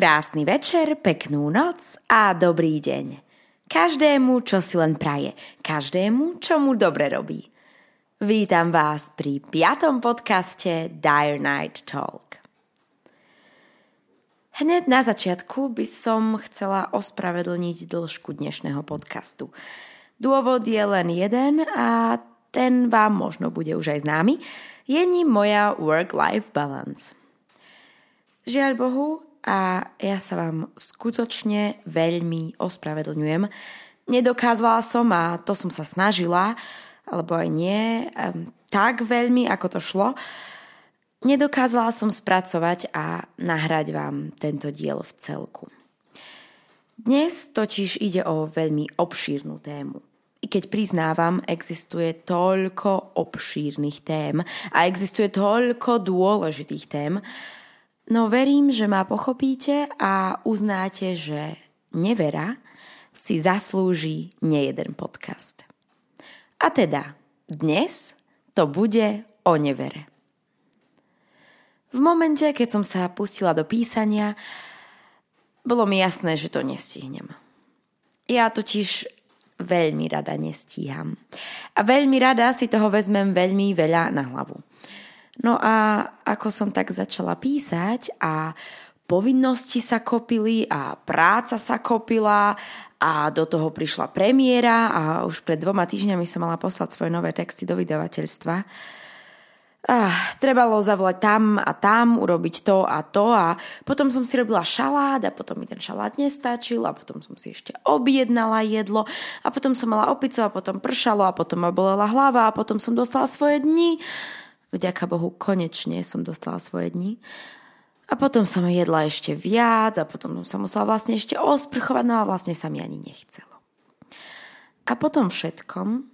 Krásny večer, peknú noc a dobrý deň. Každému, čo si len praje. Každému, čo mu dobre robí. Vítam vás pri piatom podcaste Dire Night Talk. Hneď na začiatku by som chcela ospravedlniť dĺžku dnešného podcastu. Dôvod je len jeden a ten vám možno bude už aj známy. Je ním moja work-life balance. Žiaľ Bohu, a ja sa vám skutočne veľmi ospravedlňujem. Nedokázala som a to som sa snažila, alebo aj nie, tak veľmi, ako to šlo. Nedokázala som spracovať a nahrať vám tento diel v celku. Dnes totiž ide o veľmi obšírnu tému. I keď priznávam, existuje toľko obšírnych tém a existuje toľko dôležitých tém, No verím, že ma pochopíte a uznáte, že nevera si zaslúži nejeden podcast. A teda, dnes to bude o nevere. V momente, keď som sa pustila do písania, bolo mi jasné, že to nestihnem. Ja totiž veľmi rada nestíham. A veľmi rada si toho vezmem veľmi veľa na hlavu. No a ako som tak začala písať a povinnosti sa kopili a práca sa kopila a do toho prišla premiéra a už pred dvoma týždňami som mala poslať svoje nové texty do vydavateľstva. Ah, trebalo zavolať tam a tam, urobiť to a to a potom som si robila šalát a potom mi ten šalát nestačil a potom som si ešte objednala jedlo a potom som mala opicu a potom pršalo a potom ma bolela hlava a potom som dostala svoje dni Vďaka Bohu konečne som dostala svoje dni. A potom som jedla ešte viac a potom som musela vlastne ešte osprchovať, no a vlastne sa mi ani nechcelo. A potom všetkom,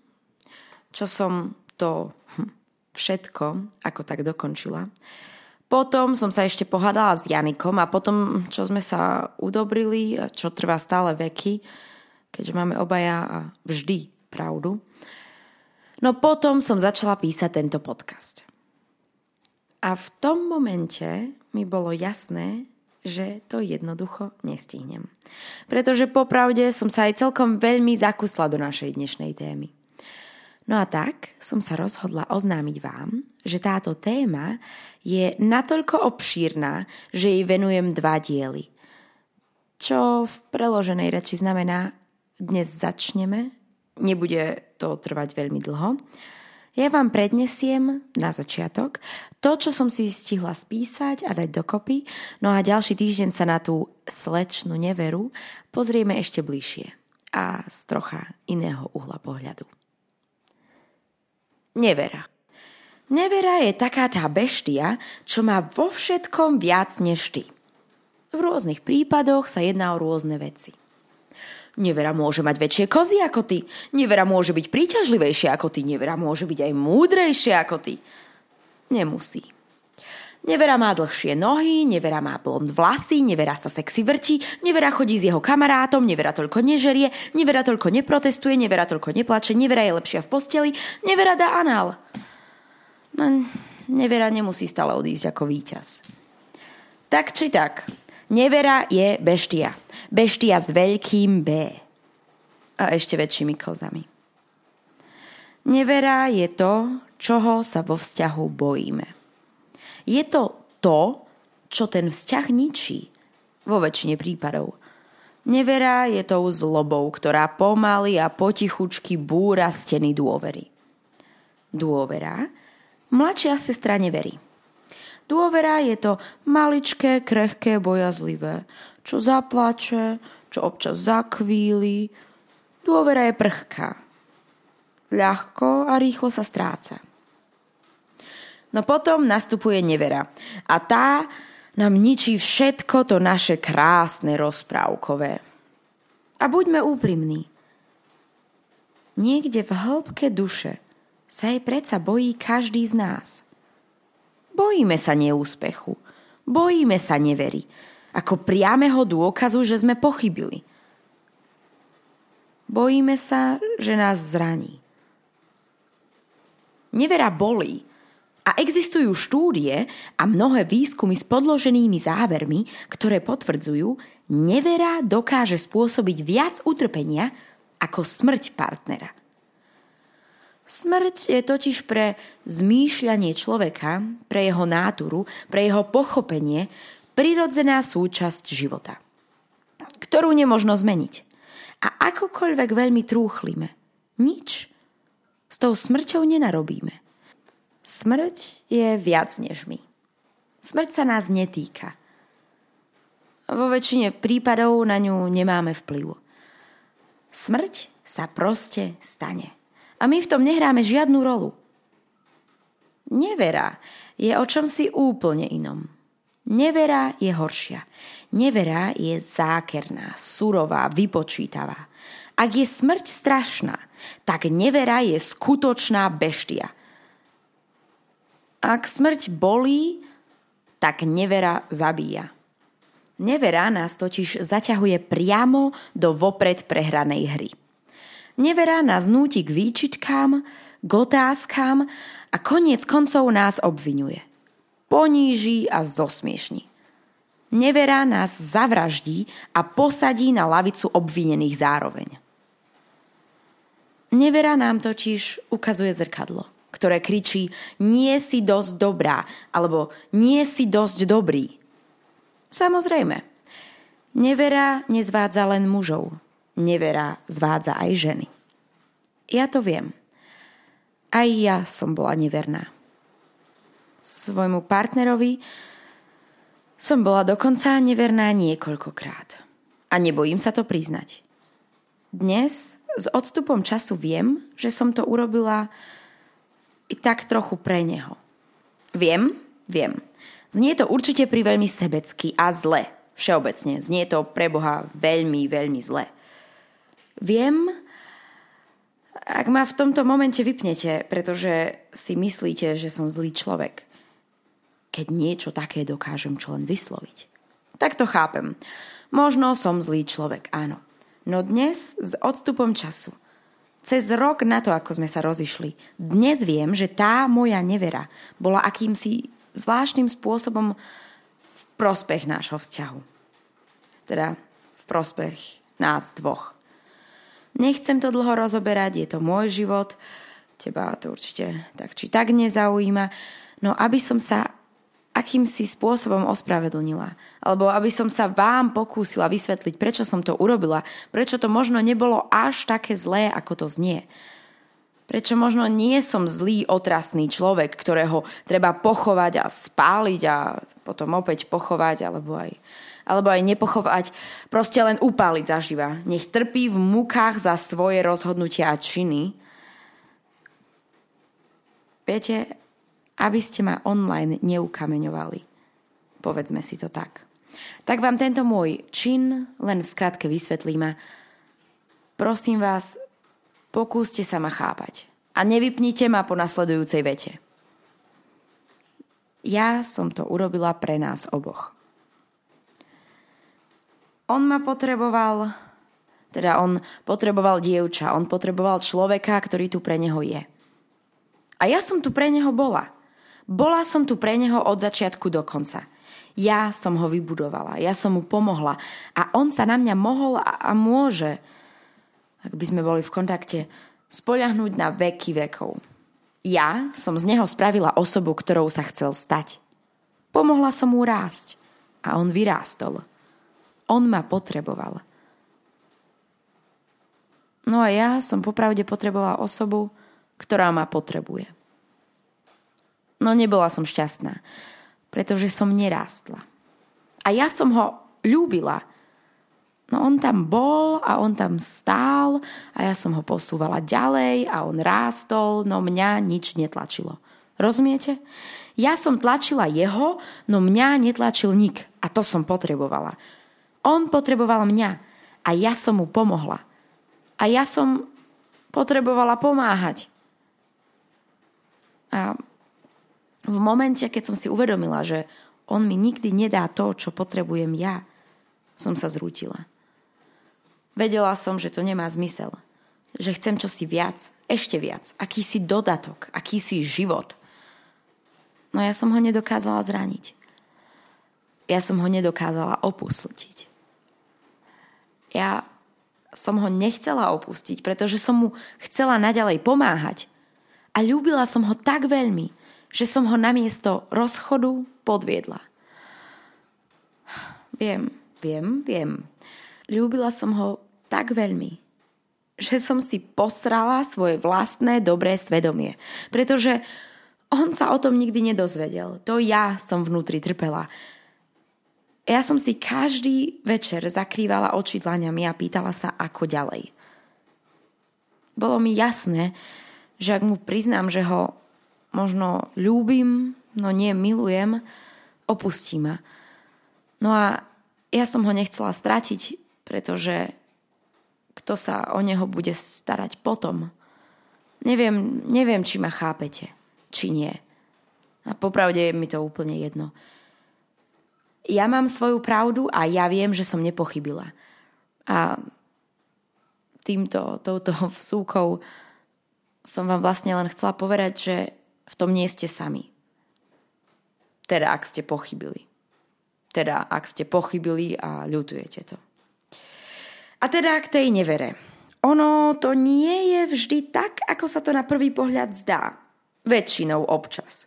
čo som to hm, všetko ako tak dokončila, potom som sa ešte pohádala s Janikom a potom, čo sme sa udobrili, čo trvá stále veky, keďže máme obaja vždy pravdu, no potom som začala písať tento podcast. A v tom momente mi bolo jasné, že to jednoducho nestihnem. Pretože popravde som sa aj celkom veľmi zakusla do našej dnešnej témy. No a tak som sa rozhodla oznámiť vám, že táto téma je natoľko obšírna, že jej venujem dva diely. Čo v preloženej reči znamená dnes začneme, nebude to trvať veľmi dlho ja vám prednesiem na začiatok to, čo som si stihla spísať a dať dokopy, no a ďalší týždeň sa na tú slečnú neveru pozrieme ešte bližšie a z trocha iného uhla pohľadu. Nevera. Nevera je taká tá beštia, čo má vo všetkom viac než ty. V rôznych prípadoch sa jedná o rôzne veci – Nevera môže mať väčšie kozy ako ty. Nevera môže byť príťažlivejšia ako ty. Nevera môže byť aj múdrejšia ako ty. Nemusí. Nevera má dlhšie nohy, nevera má blond vlasy, nevera sa sexy vrti, nevera chodí s jeho kamarátom, nevera toľko nežerie, nevera toľko neprotestuje, nevera toľko neplače, nevera je lepšia v posteli, nevera dá anál. No, nevera nemusí stále odísť ako víťaz. Tak či tak, nevera je beštia. Beštia s veľkým B. A ešte väčšími kozami. Nevera je to, čoho sa vo vzťahu bojíme. Je to to, čo ten vzťah ničí. Vo väčšine prípadov. Nevera je tou zlobou, ktorá pomaly a potichučky búra steny dôvery. Dôvera? Mladšia sestra neverí. Dôvera je to maličké, krehké, bojazlivé, čo zaplače, čo občas zakvíli. Dôvera je prchká. Ľahko a rýchlo sa stráca. No potom nastupuje nevera. A tá nám ničí všetko to naše krásne rozprávkové. A buďme úprimní. Niekde v hĺbke duše sa jej predsa bojí každý z nás. Bojíme sa neúspechu. Bojíme sa nevery ako priameho dôkazu, že sme pochybili. Bojíme sa, že nás zraní. Nevera bolí A existujú štúdie a mnohé výskumy s podloženými závermi, ktoré potvrdzujú, nevera dokáže spôsobiť viac utrpenia ako smrť partnera. Smrť je totiž pre zmýšľanie človeka, pre jeho náturu, pre jeho pochopenie prirodzená súčasť života, ktorú nemožno zmeniť. A akokoľvek veľmi trúchlime, nič s tou smrťou nenarobíme. Smrť je viac než my. Smrť sa nás netýka. Vo väčšine prípadov na ňu nemáme vplyv. Smrť sa proste stane. A my v tom nehráme žiadnu rolu. Nevera je o čom si úplne inom. Nevera je horšia. Nevera je zákerná, surová, vypočítavá. Ak je smrť strašná, tak nevera je skutočná beštia. Ak smrť bolí, tak nevera zabíja. Nevera nás totiž zaťahuje priamo do vopred prehranej hry. Nevera nás núti k výčitkám, k otázkám a koniec koncov nás obvinuje. Poníži a zosmiešni. Nevera nás zavraždí a posadí na lavicu obvinených zároveň. Nevera nám totiž ukazuje zrkadlo ktoré kričí nie si dosť dobrá alebo nie si dosť dobrý. Samozrejme, nevera nezvádza len mužov, nevera zvádza aj ženy. Ja to viem. Aj ja som bola neverná. Svojmu partnerovi som bola dokonca neverná niekoľkokrát. A nebojím sa to priznať. Dnes s odstupom času viem, že som to urobila i tak trochu pre neho. Viem, viem. Znie to určite pri veľmi sebecky a zle. Všeobecne. Znie to pre Boha veľmi, veľmi zle. Viem, ak ma v tomto momente vypnete, pretože si myslíte, že som zlý človek. Keď niečo také dokážem čo len vysloviť. Tak to chápem. Možno som zlý človek, áno. No dnes s odstupom času – cez rok na to, ako sme sa rozišli. Dnes viem, že tá moja nevera bola akýmsi zvláštnym spôsobom v prospech nášho vzťahu. Teda v prospech nás dvoch. Nechcem to dlho rozoberať, je to môj život, teba to určite tak či tak nezaujíma, no aby som sa akýmsi spôsobom ospravedlnila. Alebo aby som sa vám pokúsila vysvetliť, prečo som to urobila, prečo to možno nebolo až také zlé, ako to znie. Prečo možno nie som zlý, otrasný človek, ktorého treba pochovať a spáliť a potom opäť pochovať, alebo aj, alebo aj nepochovať, proste len upáliť zaživa. Nech trpí v mukách za svoje rozhodnutia a činy. Viete, aby ste ma online neukameňovali. Povedzme si to tak. Tak vám tento môj čin len v skratke vysvetlím a prosím vás, pokúste sa ma chápať a nevypnite ma po nasledujúcej vete. Ja som to urobila pre nás oboch. On ma potreboval, teda on potreboval dievča, on potreboval človeka, ktorý tu pre neho je. A ja som tu pre neho bola. Bola som tu pre neho od začiatku do konca. Ja som ho vybudovala, ja som mu pomohla a on sa na mňa mohol a, a môže, ak by sme boli v kontakte, spoľahnúť na veky vekov. Ja som z neho spravila osobu, ktorou sa chcel stať. Pomohla som mu rásť a on vyrástol. On ma potreboval. No a ja som popravde potrebovala osobu, ktorá ma potrebuje. No nebola som šťastná, pretože som nerástla. A ja som ho ľúbila. No on tam bol a on tam stál a ja som ho posúvala ďalej a on rástol, no mňa nič netlačilo. Rozumiete? Ja som tlačila jeho, no mňa netlačil nik a to som potrebovala. On potreboval mňa a ja som mu pomohla. A ja som potrebovala pomáhať. A v momente, keď som si uvedomila, že on mi nikdy nedá to, čo potrebujem ja, som sa zrútila. Vedela som, že to nemá zmysel. Že chcem čosi viac, ešte viac, akýsi dodatok, akýsi život. No ja som ho nedokázala zraniť. Ja som ho nedokázala opustiť. Ja som ho nechcela opustiť, pretože som mu chcela naďalej pomáhať. A ľúbila som ho tak veľmi, že som ho namiesto rozchodu podviedla. Viem, viem, viem. Ľúbila som ho tak veľmi, že som si posrala svoje vlastné dobré svedomie. Pretože on sa o tom nikdy nedozvedel. To ja som vnútri trpela. Ja som si každý večer zakrývala oči dlaňami a pýtala sa, ako ďalej. Bolo mi jasné, že ak mu priznám, že ho možno ľúbim, no nie milujem, opustí ma. No a ja som ho nechcela stratiť, pretože kto sa o neho bude starať potom? Neviem, neviem, či ma chápete, či nie. A popravde je mi to úplne jedno ja mám svoju pravdu a ja viem, že som nepochybila. A týmto, touto vsúkou som vám vlastne len chcela povedať, že v tom nie ste sami. Teda, ak ste pochybili. Teda, ak ste pochybili a ľutujete to. A teda k tej nevere. Ono to nie je vždy tak, ako sa to na prvý pohľad zdá. Väčšinou občas.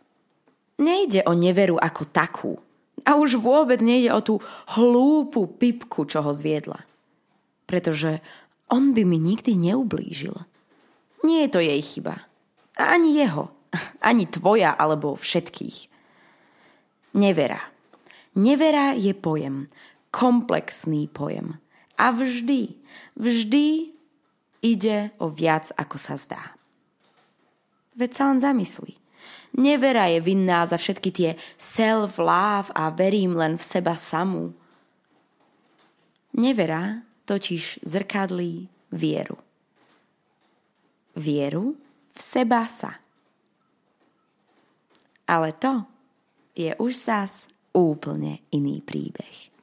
Nejde o neveru ako takú, a už vôbec nejde o tú hlúpu pipku, čo ho zviedla. Pretože on by mi nikdy neublížil. Nie je to jej chyba. A ani jeho. Ani tvoja alebo všetkých. Nevera. Nevera je pojem. Komplexný pojem. A vždy, vždy ide o viac, ako sa zdá. Veď sa len zamyslí. Nevera je vinná za všetky tie self-love a verím len v seba samú. Nevera totiž zrkadlí vieru. Vieru v seba sa. Ale to je už zás úplne iný príbeh.